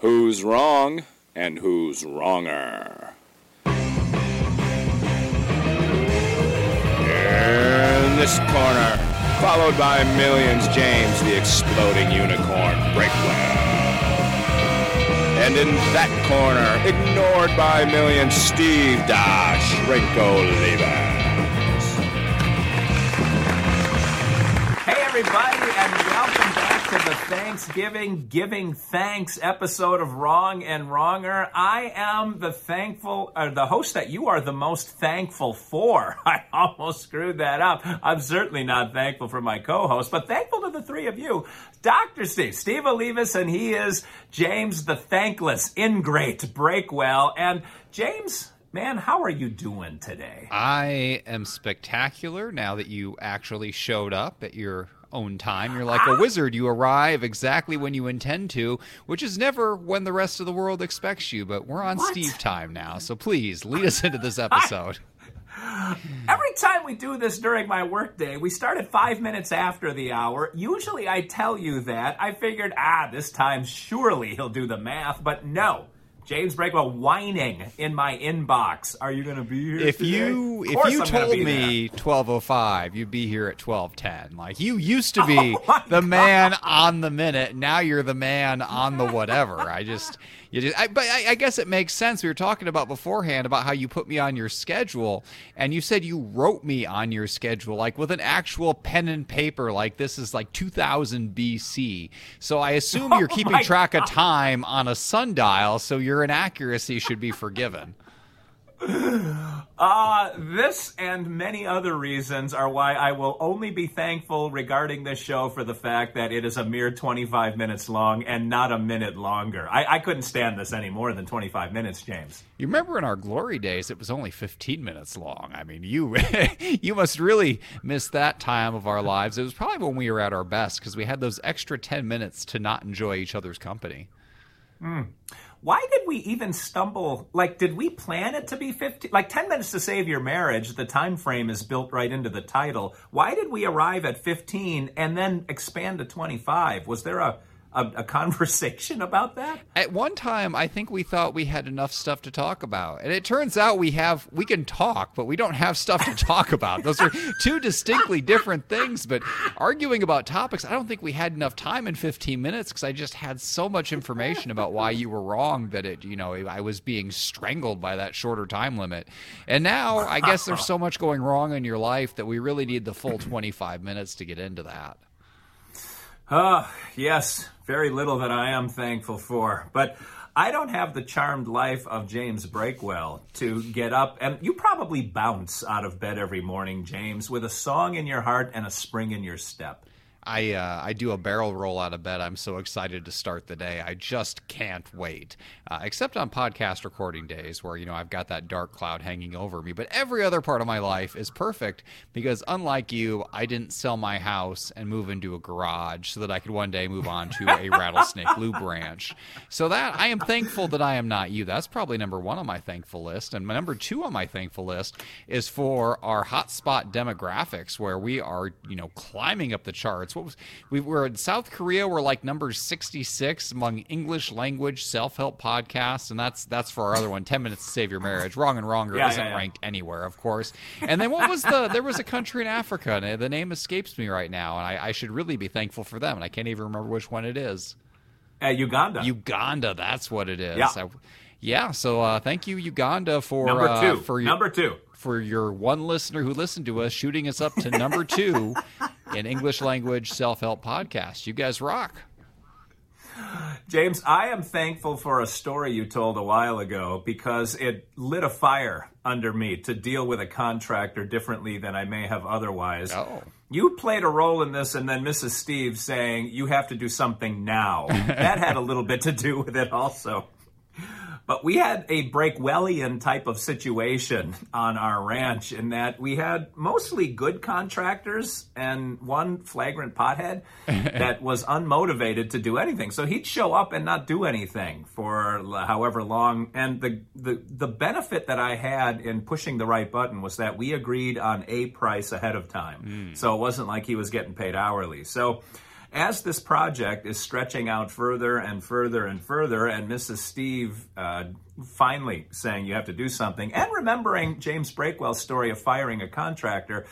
Who's wrong and who's wronger? In this corner, followed by millions, James the exploding unicorn Breakwell. And in that corner, ignored by millions, Steve Dash Levens. Hey, everybody, and welcome to the Thanksgiving Giving Thanks episode of Wrong and Wronger. I am the thankful, or the host that you are the most thankful for. I almost screwed that up. I'm certainly not thankful for my co host, but thankful to the three of you. Dr. Steve, Steve Olivas, and he is James the Thankless, Ingrate, Breakwell. And James, man, how are you doing today? I am spectacular now that you actually showed up at your own time. You're like a wizard. You arrive exactly when you intend to, which is never when the rest of the world expects you. But we're on What? Steve time now. So please lead us into this episode. Every time we do this during my workday, we start at five minutes after the hour. Usually I tell you that. I figured, ah, this time surely he'll do the math, but no. James Breakwell whining in my inbox. Are you going to be here? if today? you if you I'm told me 1205 you'd be here at 1210 like you used to oh be Oh the man on the minute now you're the man on the whatever i just you just I, but I, I guess it makes sense. We were talking about beforehand about how you put me on your schedule and you said you wrote me on your schedule like with an actual pen and paper like this is like 2000 bc so i assume you're oh keeping Oh my track of time on a sundial so your inaccuracy should be forgiven Uh, this and many other reasons are why I will only be thankful regarding this show for the fact that it is a mere 25 minutes long and not a minute longer. I, I couldn't stand this any more than 25 minutes, James. You remember in our glory days, it was only 15 minutes long. I mean, you you must really miss that time of our lives. It was probably when we were at our best because we had those extra 10 minutes to not enjoy each other's company. Why did we even stumble? Like, did we plan it to be 15? Like, 10 minutes to save your marriage, the time frame is built right into the title. Why did we arrive at 15 and then expand to 25? Was there a, a, a conversation about that? At one time, I think we thought we had enough stuff to talk about, and it turns out we have we can talk, but we don't have stuff to talk about. Those are two distinctly different things. But arguing about topics, I don't think we had enough time in 15 minutes because I just had so much information about why you were wrong that it, you know, I was being strangled by that shorter time limit. And now I guess there's so much going wrong in your life that we really need the full 25 minutes to get into that. Ah, yes, very little that I am thankful for. But I don't have the charmed life of James Breakwell to get up, and you probably bounce out of bed every morning, James, with a song in your heart and a spring in your step. I uh, I do a barrel roll out of bed. I'm so excited to start the day. I just can't wait. Uh, except on podcast recording days, where you know I've got that dark cloud hanging over me. But every other part of my life is perfect because, unlike you, I didn't sell my house and move into a garage so that I could one day move on to a rattlesnake lube ranch. So that I am thankful that I am not you. That's probably number one on my thankful list, and my number two on my thankful list is for our hotspot demographics, where we are you know climbing up the charts. What was we were in South Korea? We're like number sixty six among English language self help podcasts, and that's that's for our other one, Ten Minutes to Save Your Marriage. Wrong and Wronger Yeah, isn't yeah, yeah. ranked anywhere, of course. And then what was the? There was a country in Africa, and the name escapes me right now, and I, I should really be thankful for them, and I can't even remember which one it is. Uh, Uganda. Uganda, that's what it is. Yeah. I- yeah. So uh, thank you, Uganda, for number uh, two. for your, number two. for your one listener who listened to us, shooting us up to number two in English language self help podcast. You guys rock. James, I am thankful for a story you told a while ago because it lit a fire under me to deal with a contractor differently than I may have otherwise. Oh. You played a role in this, and then Mrs. Steve saying, You have to do something now. that had a little bit to do with it also. But we had a Breakwellian type of situation on our ranch in that we had mostly good contractors and one flagrant pothead that was unmotivated to do anything. So he'd show up and not do anything for however long. And the, the, the benefit that I had in pushing the right button was that we agreed on a price ahead of time. Hmm. So it wasn't like he was getting paid hourly. So as this project is stretching out further and further and further, and Mrs. Steve uh, finally saying you have to do something, and remembering James Breakwell's story of firing a contractor,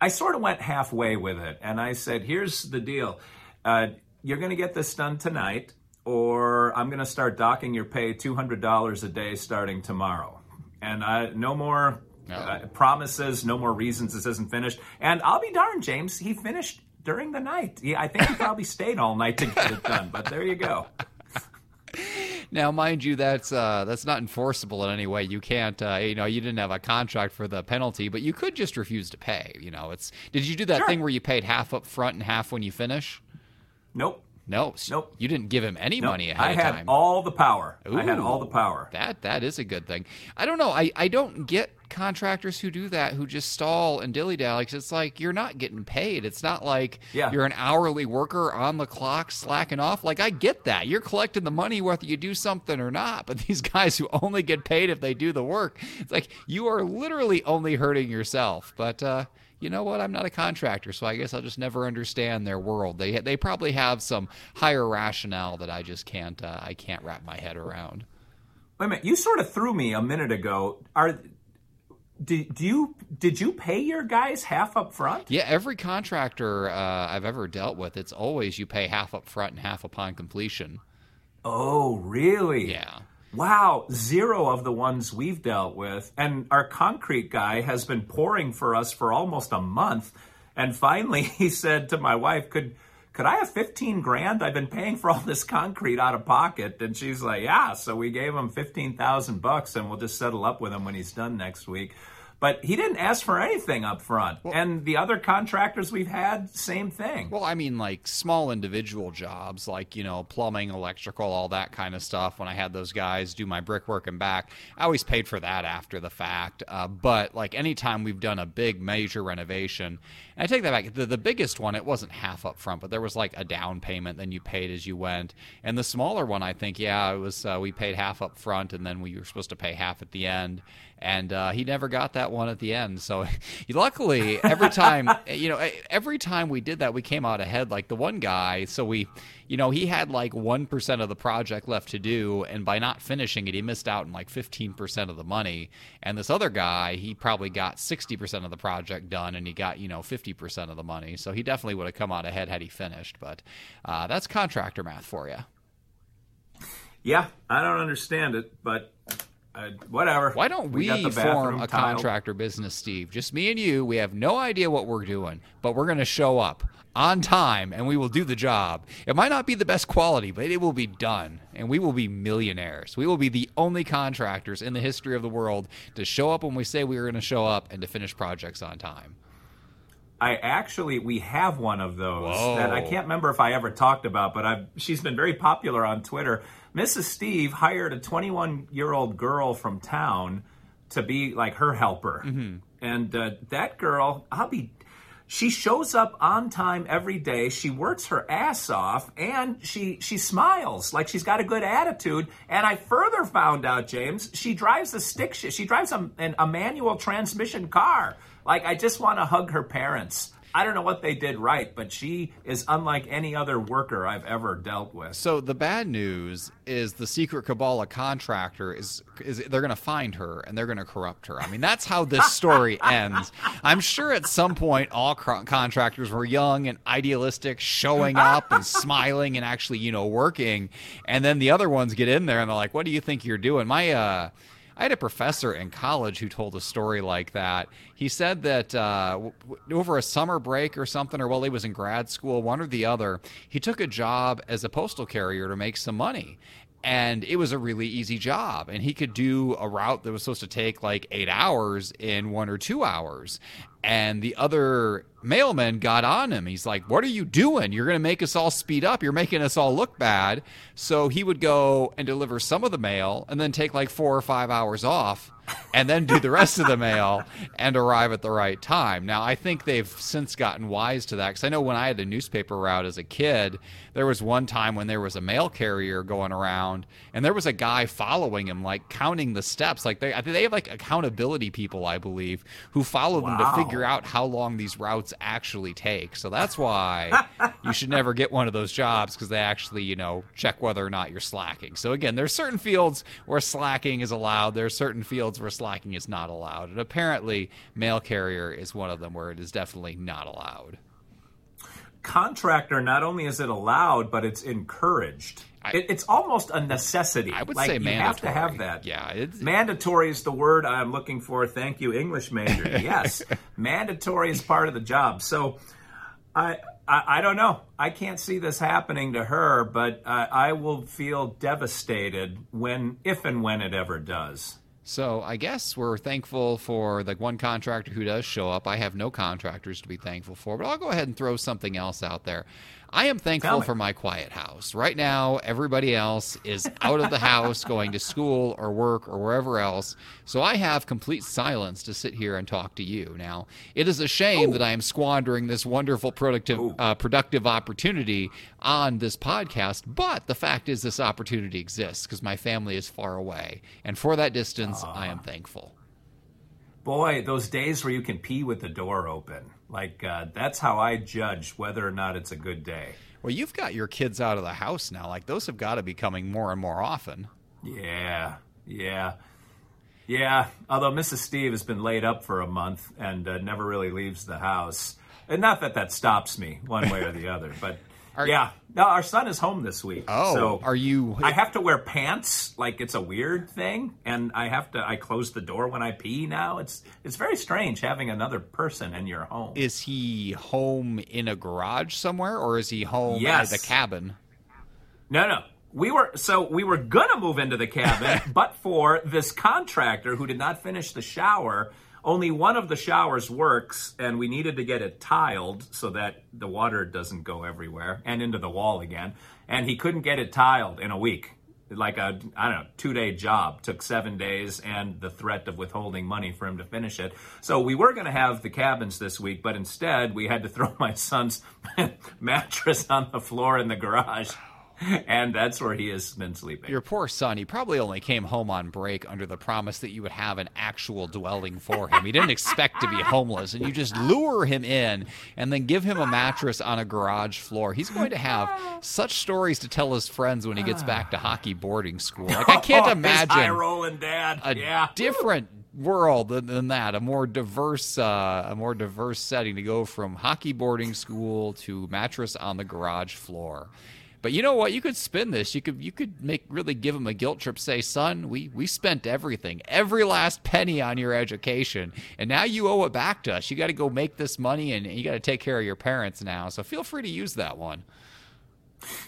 I sort of went halfway with it. And I said, here's the deal uh, you're going to get this done tonight, or I'm going to start docking your pay $200 a day starting tomorrow. And I, no more no. Uh, promises, no more reasons this isn't finished. And I'll be darned, James, he finished during the night. He, I think he probably stayed all night to get it done, but there you go. Now, mind you, that's uh, that's not enforceable in any way. You can't, uh, you know, you didn't have a contract for the penalty, but you could just refuse to pay. You know, it's. Did you do that sure. thing where you paid half up front and half when you finish? Nope. No, nope. You didn't give him any nope. money ahead of time. I of had time. all the power. Ooh, I had all the power. That that is a good thing. I don't know. I, I don't get contractors who do that who just stall and dilly dally. Cause it's like you're not getting paid. It's not like yeah. you're an hourly worker on the clock slacking off. Like I get that you're collecting the money whether you do something or not. But these guys who only get paid if they do the work, it's like you are literally only hurting yourself. But uh, you know what? I'm not a contractor, so I guess I'll just never understand their world. They they probably have some higher rationale that I just can't uh, I can't wrap my head around. Wait a minute, you sort of threw me a minute ago. Are did, do you did you pay your guys half up front? Yeah, every contractor uh, I've ever dealt with, it's always you pay half up front and half upon completion. Oh, really? Yeah. Wow, zero of the ones we've dealt with. And our concrete guy has been pouring for us for almost a month. And finally he said to my wife, Could could I have 15 grand? I've been paying for all this concrete out of pocket. And she's like, Yeah. So we gave him 15,000 bucks and we'll just settle up with him when he's done next week. But he didn't ask for anything up front. Well, and the other contractors we've had, same thing. Well, I mean, like small individual jobs, like, you know, plumbing, electrical, all that kind of stuff. When I had those guys do my brickwork and back, I always paid for that after the fact. Uh, but like anytime we've done a big major renovation, and I take that back, the, the biggest one, it wasn't half up front, but there was like a down payment, then you paid as you went. And the smaller one, I think, yeah, it was, uh, we paid half up front and then we were supposed to pay half at the end and uh, he never got that one at the end. So luckily, every time you know, every time we did that, we came out ahead. Like the one guy, so we, you know, he had like one percent of the project left to do, and by not finishing it, he missed out on like fifteen percent of the money. And this other guy, he probably got sixty percent of the project done, and he got you know fifty percent of the money. So he definitely would have come out ahead had he finished. But uh, that's contractor math for you. Yeah, I don't understand it, but uh, whatever. Why don't we, we form a tile. contractor business, Steve? Just me and you. We have no idea what we're doing, but we're going to show up on time and we will do the job. It might not be the best quality, but it will be done, and we will be millionaires. We will be the only contractors in the history of the world to show up when we say we are going to show up and to finish projects on time. I actually we have one of those Whoa. that I can't remember if I ever talked about, but I've she's been very popular on Twitter. Mrs. Steve hired a 21 year old girl from town to be like her helper, mm-hmm. and uh, that girl, I'll be. She shows up on time every day. She works her ass off, and she she smiles like she's got a good attitude. And I further found out, James, she drives a stick shift. She drives a, a manual transmission car. Like, I just want to hug her parents. I don't know what they did right, but she is unlike any other worker I've ever dealt with. So the bad news is the secret Kabbalah contractor is is they're going to find her and they're going to corrupt her. I mean, that's how this story ends. I'm sure at some point all contractors were young and idealistic, showing up and smiling and actually, you know, working, and then the other ones get in there and they're like, "What do you think you're doing?" My uh I had a professor in college who told a story like that. He said that uh, w- over a summer break or something, or while he was in grad school, one or the other, he took a job as a postal carrier to make some money. And it was a really easy job. And he could do a route that was supposed to take like eight hours in one or two hours and the other mailman got on him. He's like what are you doing? You're going to make us all speed up. You're making us all look bad. So he would go and deliver some of the mail and then take like four or five hours off and then do the rest of the mail and arrive at the right time. Now, I think they've since gotten wise to that because I know when I had a newspaper route as a kid, there was one time when there was a mail carrier going around and there was a guy following him, like counting the steps. Like they, they have like accountability people, I believe, who follow them to figure out how long these routes actually take. So that's why you should never get one of those jobs because they actually, you know, check whether or not you're slacking. So again, there's certain fields where slacking is allowed. There's certain fields where slacking is not allowed. And apparently, mail carrier is one of them where it is definitely not allowed. Contractor, not only is it allowed, but it's encouraged. I- it, it's almost a necessity. I would like, say you mandatory. have to have that. Yeah, it's, Mandatory is the word I'm looking for. Thank you, English major. Yes, mandatory is part of the job. So, I, I I don't know. I can't see this happening to her, but uh, I will feel devastated when, if and when it ever does. So I guess we're thankful for the one contractor who does show up. I have no contractors to be thankful for, but I'll go ahead and throw something else out there. I am thankful for my quiet house. Right now, everybody else is out of the house, going to school or work or wherever else. So I have complete silence to sit here and talk to you. Now, it is a shame that I am squandering this wonderful productive, uh, productive opportunity on this podcast, but the fact is, this opportunity exists because my family is far away. And for that distance, I am thankful. Boy, those days where you can pee with the door open, like uh, that's how I judge whether or not it's a good day. Well, you've got your kids out of the house now. Like, those have got to be coming more and more often. Yeah, yeah, yeah. Although Mrs. Steve has been laid up for a month and uh, never really leaves the house, and not that that stops me one way or the other, but Are- yeah. No, our son is home this week. Oh, so are you? I have to wear pants like it's a weird thing, and I have to. I close the door when I pee now. It's it's very strange having another person in your home. is he home in a garage somewhere, or is he home Yes. at the cabin? No, no. We were so we were gonna move into the cabin, but for this contractor who did not finish the shower. Only one of the showers works, and we needed to get it tiled so that the water doesn't go everywhere and into the wall again. And he couldn't get it tiled in a week. Like a I don't know two day job took seven days, and the threat of withholding money for him to finish it. So we were going to have the cabins this week, but instead we had to throw my son's mattress on the floor in the garage and that's where he has been sleeping. Your poor son, he probably only came home on break under the promise that you would have an actual dwelling for him. He didn't expect to be homeless, and you just lure him in and then give him a mattress on a garage floor. He's going to have such stories to tell his friends when he gets back to hockey boarding school. Like, I can't Oh, imagine. high rolling dad. a yeah. different world than, than that a more diverse uh, a more diverse setting to go from hockey boarding school to mattress on the garage floor but you know what? You could spin this. You could you could make really give him a guilt trip say son we we spent everything every last penny on your education and now you owe it back to us. You got to go make this money and you got to take care of your parents now. So feel free to use that one.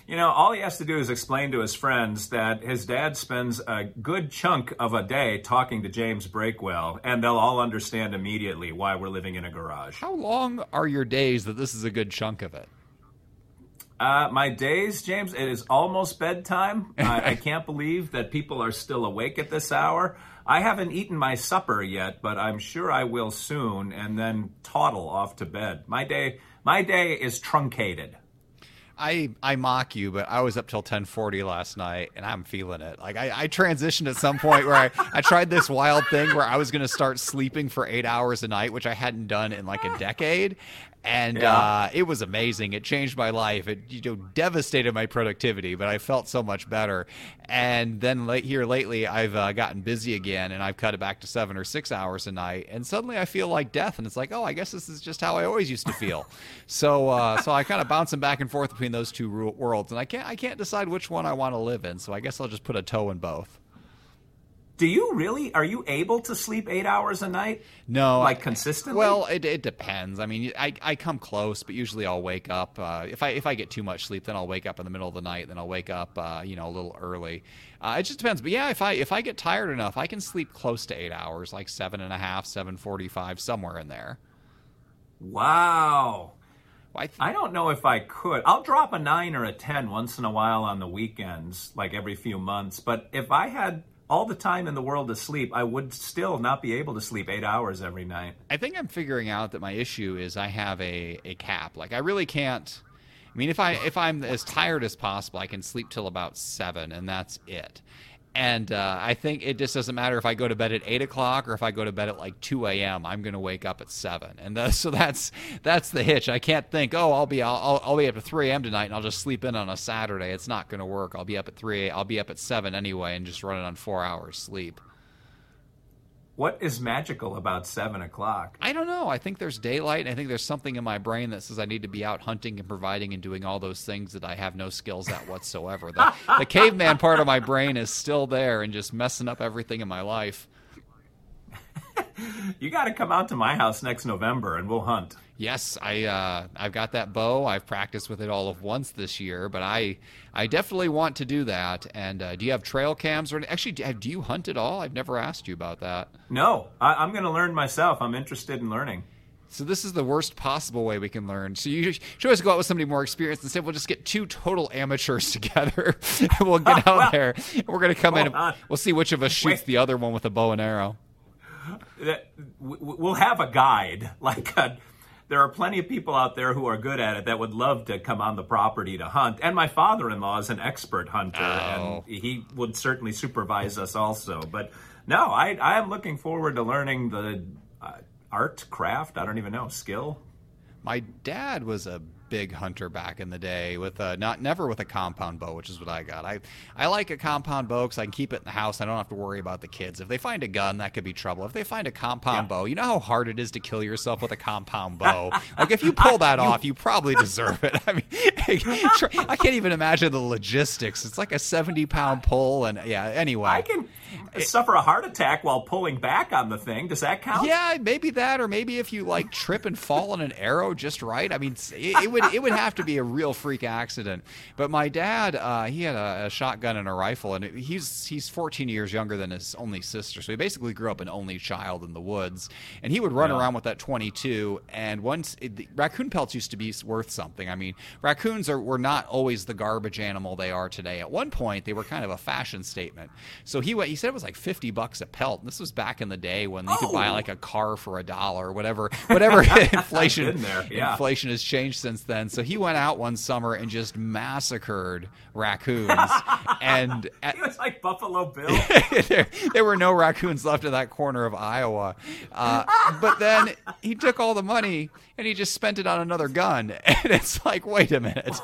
You know, all he has to do is explain to his friends that his dad spends a good chunk of a day talking to James Breakwell, and they'll all understand immediately why we're living in a garage. how long are your days that this is a good chunk of it Uh, my days, James, it is almost bedtime. I, I can't believe that people are still awake at this hour. I haven't eaten my supper yet, but I'm sure I will soon, and then toddle off to bed. My day, my day is truncated. I I mock you, but I was up till ten forty last night, and I'm feeling it. Like I, I transitioned at some point where I, I tried this wild thing where I was going to start sleeping for eight hours a night, which I hadn't done in like a decade, and Yeah. uh, it was amazing. It changed my life. It you know devastated my productivity, but I felt so much better. And then late here lately, I've uh, gotten busy again, and I've cut it back to seven or six hours a night, and suddenly I feel like death, and it's like, oh, I guess this is just how I always used to feel. so uh, so I kind of bouncing back and forth between those two worlds, and I can't I can't decide which one I want to live in. So I guess I'll just put a toe in both. Do you really? Are you able to sleep eight hours a night? No, like consistently. Well, it, it depends. I mean, I, I come close, but usually I'll wake up. Uh, if I if I get too much sleep, then I'll wake up in the middle of the night. Then I'll wake up, uh, you know, a little early. Uh, it just depends. But yeah, if I if I get tired enough, I can sleep close to eight hours, like seven and a half, seven forty five, somewhere in there. wow. I th- I don't know if I could. I'll drop a nine or a ten once in a while on the weekends, like every few months. But if I had all the time in the world to sleep, I would still not be able to sleep eight hours every night. I think I'm figuring out that my issue is I have a, a cap. Like I really can't. I mean, if I if I'm as tired as possible, I can sleep till about seven, and that's it. And uh, I think it just doesn't matter if I go to bed at eight o'clock or if I go to bed at like two a.m. I'm going to wake up at seven, and the, so that's that's the hitch. I can't think, oh, I'll be I'll, I'll be up at three a.m. tonight, and I'll just sleep in on a Saturday. It's not going to work. I'll be up at three. I'll be up at seven anyway, and just running on four hours sleep. What is magical about seven o'clock? I don't know. I think there's daylight, and I think there's something in my brain that says I need to be out hunting and providing and doing all those things that I have no skills at whatsoever. The, the caveman part of my brain is still there and just messing up everything in my life. you got to come out to my house next November, and we'll hunt. Yes, I uh, I've got that bow. I've practiced with it all of once this year, but I I definitely want to do that. And uh, do you have trail cams or actually do, do, you hunt at all? I've never asked you about that. No, I, am going to learn myself. I'm interested in learning. So this is the worst possible way we can learn. So you should always go out with somebody more experienced and say, "We'll just get two total amateurs together, and we'll get out well, there. We're going to come in. And we'll see which of us shoots Wait. the other one with a bow and arrow." We'll have a guide, like a there are plenty of people out there who are good at it that would love to come on the property to hunt. And my father-in-law is an expert hunter, oh. and he would certainly supervise us also. But no, I, I am looking forward to learning the uh, art, craft. I don't even know skill. My dad was a big hunter back in the day with a, not never with a compound bow, which is what I got. I I like a compound bow because I can keep it in the house. I don't have to worry about the kids. If they find a gun, that could be trouble. If they find a compound yeah. bow, you know how hard it is to kill yourself with a compound bow. like if you pull that off, you probably deserve it. I mean, I can't even imagine the logistics. It's like a seventy pound pull, and yeah. Anyway, I can suffer a heart attack while pulling back on the thing. Does that count? Yeah, maybe that, or maybe if you like trip and fall on an arrow just right. I mean, it, it would it would have to be a real freak accident. But my dad, uh, he had a, a, shotgun and a rifle, and he's he's 14 years younger than his only sister, so he basically grew up an only child in the woods. And he would run yeah. around with that 22. And once it, the, raccoon pelts used to be worth something. I mean, raccoons are were not always the garbage animal they are today. At one point, they were kind of a fashion statement. So he went. He said it was like 50 bucks a pelt. this was back in the day when you oh. could buy oh. like a car for a dollar or whatever. Whatever inflation yeah. inflation has changed since then. So he he went out one summer and just massacred raccoons. and at, he was like Buffalo Bill. there, there, were no raccoons left in that corner of Iowa. Uh, but then he took all the money and he just spent it on another gun. And it's like, wait a minute.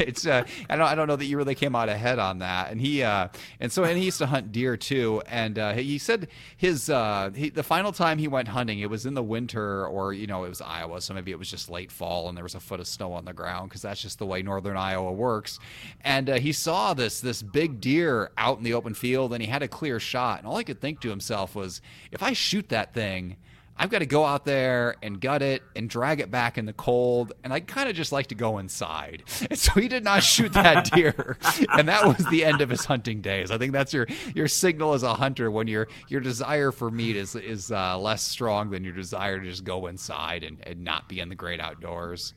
It's uh, I don't I don't know that you really came out ahead on that. And he uh, and so and he used to hunt deer too. And uh, he said his uh, he, the final time he went hunting, it was in the winter or you know it was Iowa, so maybe it was just late fall and there was a foot of snow on the ground because that's just the way northern Iowa works. And uh, he saw this this big deer out in the open field, and he had a clear shot. And all he could think to himself was, if I shoot that thing. I've got to go out there and gut it and drag it back in the cold. And I kind of just like to go inside. And so he did not shoot that deer. and that was the end of his hunting days. I think that's your, your signal as a hunter when your, your desire for meat is, is uh, less strong than your desire to just go inside and, and not be in the great outdoors.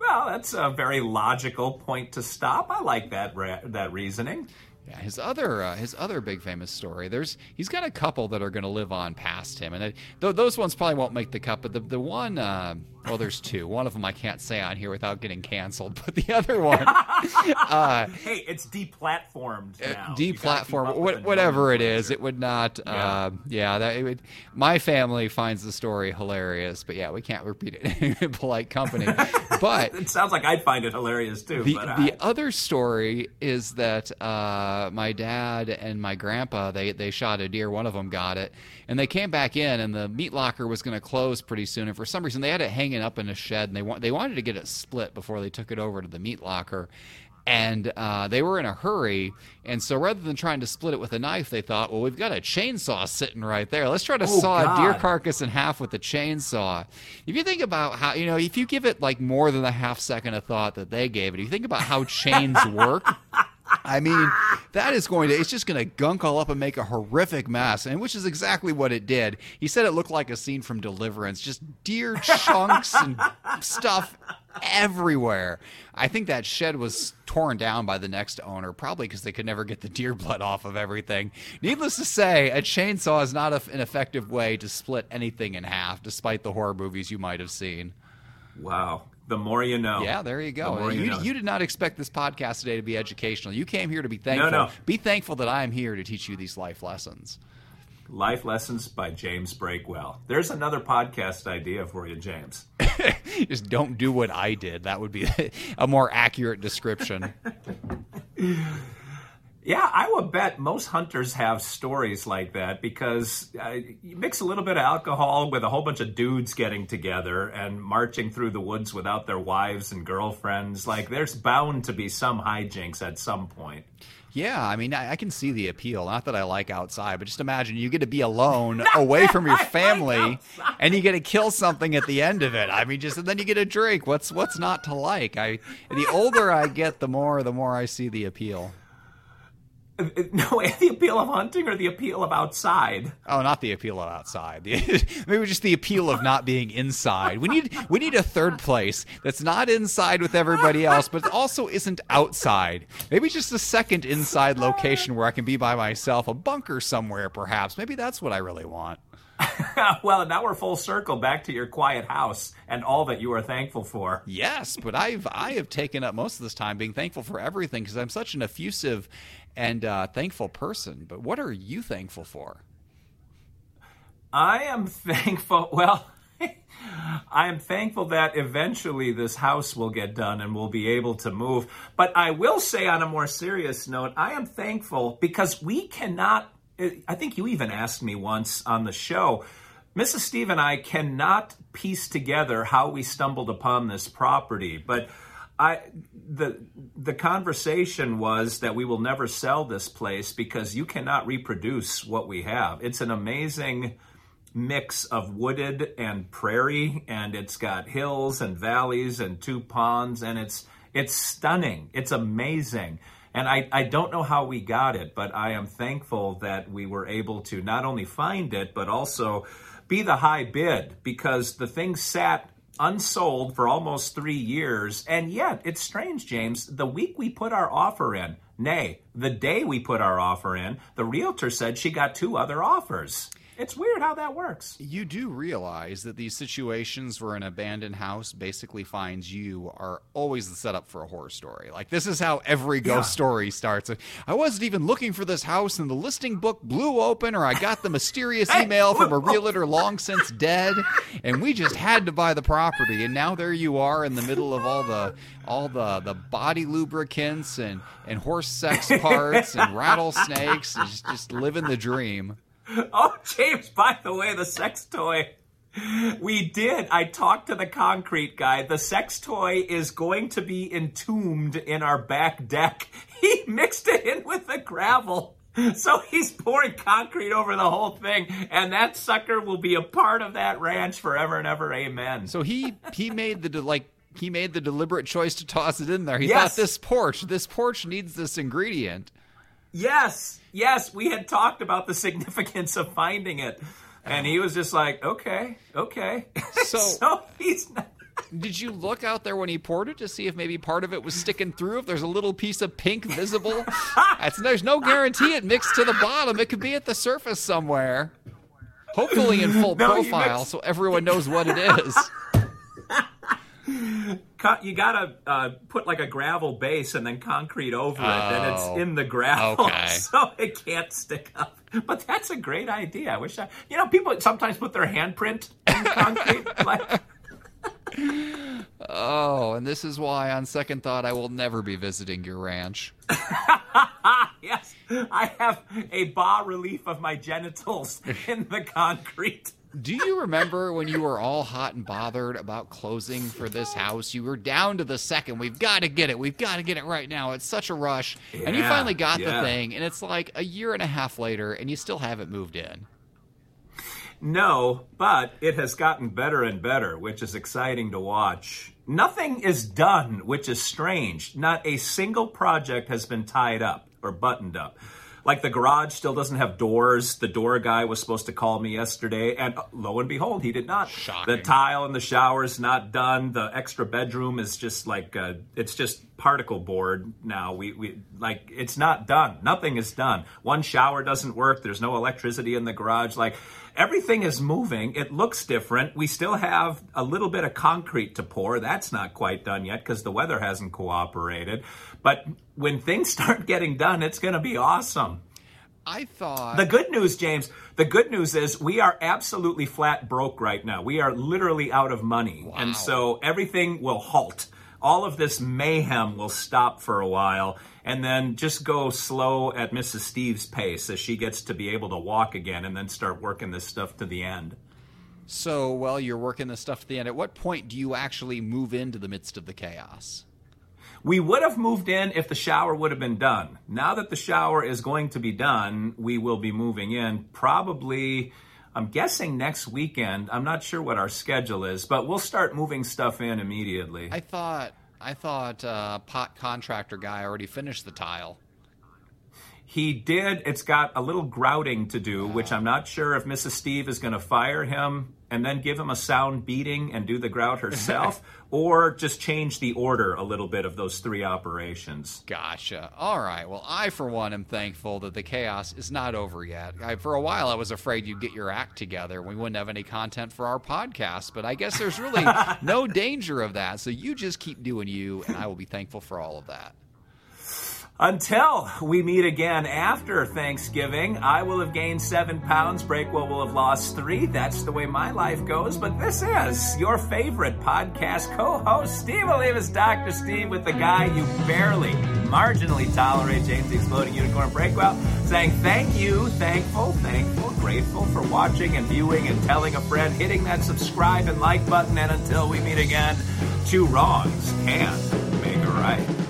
Well, that's a very logical point to stop. I like that re- that reasoning. Yeah, his other uh, his other big famous story. There's he's got a couple that are going to live on past him, and th- those ones probably won't make the cut. But the the one, uh, well, there's two. One of them I can't say on here without getting canceled, but the other one, uh, hey, it's deplatformed uh, now. Deplatformed, what, whatever it is, it would not. Yeah, uh, yeah that it would. My family finds the story hilarious, but yeah, we can't repeat it in polite company. But it sounds like I'd find it hilarious too. The, the other story is that. Uh, uh, my dad and my grandpa they they shot a deer. One of them got it, and they came back in, and the meat locker was going to close pretty soon. And for some reason, they had it hanging up in a shed, and they want they wanted to get it split before they took it over to the meat locker. And uh, they were in a hurry, and so rather than trying to split it with a knife, they thought, "Well, we've got a chainsaw sitting right there. Let's try to oh, saw God. a deer carcass in half with a chainsaw." If you think about how you know, if you give it like more than a half second of thought that they gave it, if you think about how chains work. I mean, that is going to, it's just going to gunk all up and make a horrific mess, and which is exactly what it did. He said it looked like a scene from Deliverance, just deer chunks and stuff everywhere. I think that shed was torn down by the next owner, probably because they could never get the deer blood off of everything. Needless to say, a chainsaw is not a, an effective way to split anything in half, despite the horror movies you might have seen. Wow. The more you know. Yeah, there you go. You, you, you did not expect this podcast today to be educational. You came here to be thankful. No, no. Be thankful that I am here to teach you these life lessons. Life Lessons by James Breakwell. There's another podcast idea for you, James. Just don't do what I did. That would be a more accurate description. Yeah, I would bet most hunters have stories like that because uh, you mix a little bit of alcohol with a whole bunch of dudes getting together and marching through the woods without their wives and girlfriends. Like, there's bound to be some hijinks at some point. Yeah, I mean, I, I can see the appeal. Not that I like outside, but just imagine you get to be alone, away from your family, and you get to kill something at the end of it. I mean, just and then you get a drink. What's what's not to like? I the older I get, the more the more I see the appeal. No, the appeal of hunting or the appeal of outside? Oh, not the appeal of outside. Maybe just the appeal of not being inside. We need we need a third place that's not inside with everybody else, but also isn't outside. Maybe just a second inside location where I can be by myself, a bunker somewhere, perhaps. Maybe that's what I really want. well, now we're full circle back to your quiet house and all that you are thankful for. Yes, but I've I have taken up most of this time being thankful for everything because I'm such an effusive and uh, thankful person. But what are you thankful for? I am thankful. Well, I am thankful that eventually this house will get done and we'll be able to move. But I will say, on a more serious note, I am thankful because we cannot. I think you even asked me once on the show. Mrs. Steve and I cannot piece together how we stumbled upon this property, but I the the conversation was that we will never sell this place because you cannot reproduce what we have. It's an amazing mix of wooded and prairie and it's got hills and valleys and two ponds and it's it's stunning. It's amazing. And I, I don't know how we got it, but I am thankful that we were able to not only find it, but also be the high bid because the thing sat unsold for almost three years. And yet, it's strange, James. The week we put our offer in, nay, the day we put our offer in, the realtor said she got two other offers. It's weird how that works. You do realize that these situations where an abandoned house basically finds you are always the setup for a horror story. Like this is how every ghost Yeah. story starts. I wasn't even looking for this house and the listing book blew open or I got the mysterious Hey, email from a realtor long since dead and we just had to buy the property and now there you are in the middle of all the all the the body lubricants and and horse sex parts and rattlesnakes just just living the dream. Oh, James, by the way, the sex toy. We did. I talked to the concrete guy. The sex toy is going to be entombed in our back deck. He mixed it in with the gravel. So he's pouring concrete over the whole thing, and that sucker will be a part of that ranch forever and ever. Amen. So he he made the de- like he made the deliberate choice to toss it in there. He Yes. thought this porch, this porch needs this ingredient. Yes, yes, we had talked about the significance of finding it. And he was just like, okay, okay. So- so he's not. Did you look out there when he poured it to see if maybe part of it was sticking through? If there's a little piece of pink visible, there's no guarantee it mixed to the bottom. It could be at the surface somewhere. Hopefully in full No, profile, mixed- so everyone knows what it is. Cut, you gotta uh, put like a gravel base and then concrete over it, and Oh, it's in the gravel, okay. so it can't stick up. But that's a great idea. I wish I, you know, people sometimes put their handprint in concrete. like, Oh, and this is why, on second thought, I will never be visiting your ranch. yes, I have a bas relief of my genitals in the concrete. Do you remember when you were all hot and bothered about closing for this house? You were down to the second. We've got to get it. We've got to get it right now. It's such a rush. Yeah, and you finally got the thing, and it's like a year and a half later, and you still haven't moved in. No, but it has gotten better and better, which is exciting to watch. Nothing is done, which is strange. Not a single project has been tied up or buttoned up. Like the garage still doesn't have doors. The door guy was supposed to call me yesterday, and lo and behold, he did not. Shocking. The tile in the shower is not done. The extra bedroom is just like uh, it's just particle board now. We we like it's not done. Nothing is done. One shower doesn't work. There's no electricity in the garage. Like everything is moving. It looks different. We still have a little bit of concrete to pour. That's not quite done yet because the weather hasn't cooperated. But when things start getting done, it's going to be awesome. I thought The good news, James, the good news is we are absolutely flat broke right now. We are literally out of money. Wow. And so everything will halt. All of this mayhem will stop for a while and then just go slow at Mrs. Steve's pace as she gets to be able to walk again and then start working this stuff to the end. so well. You're working this stuff to the end. At what point do you actually move into the midst of the chaos? We would have moved in if the shower would have been done. Now that the shower is going to be done, we will be moving in probably, I'm guessing next weekend. I'm not sure what our schedule is, but we'll start moving stuff in immediately. I thought I thought uh, pot contractor guy already finished the tile. He did. It's got a little grouting to do, which I'm not sure if Mrs. Steve is going to fire him and then give him a sound beating and do the grout herself, or just change the order a little bit of those three operations. Gotcha. All right. Well, I, for one, am thankful that the chaos is not over yet. I, for a while, I was afraid you'd get your act together and we wouldn't have any content for our podcast, but I guess there's really no danger of that. So you just keep doing you, and I will be thankful for all of that. Until we meet again after Thanksgiving, I will have gained seven pounds. Breakwell will have lost three. That's the way my life goes. But this is your favorite podcast co-host, Steve Olivas, Dr. Steve, with the guy you barely, marginally tolerate, James the Exploding Unicorn Breakwell, saying thank you, thankful, thankful, grateful for watching and viewing and telling a friend, hitting that subscribe and like button. And until we meet again, two wrongs can make a right.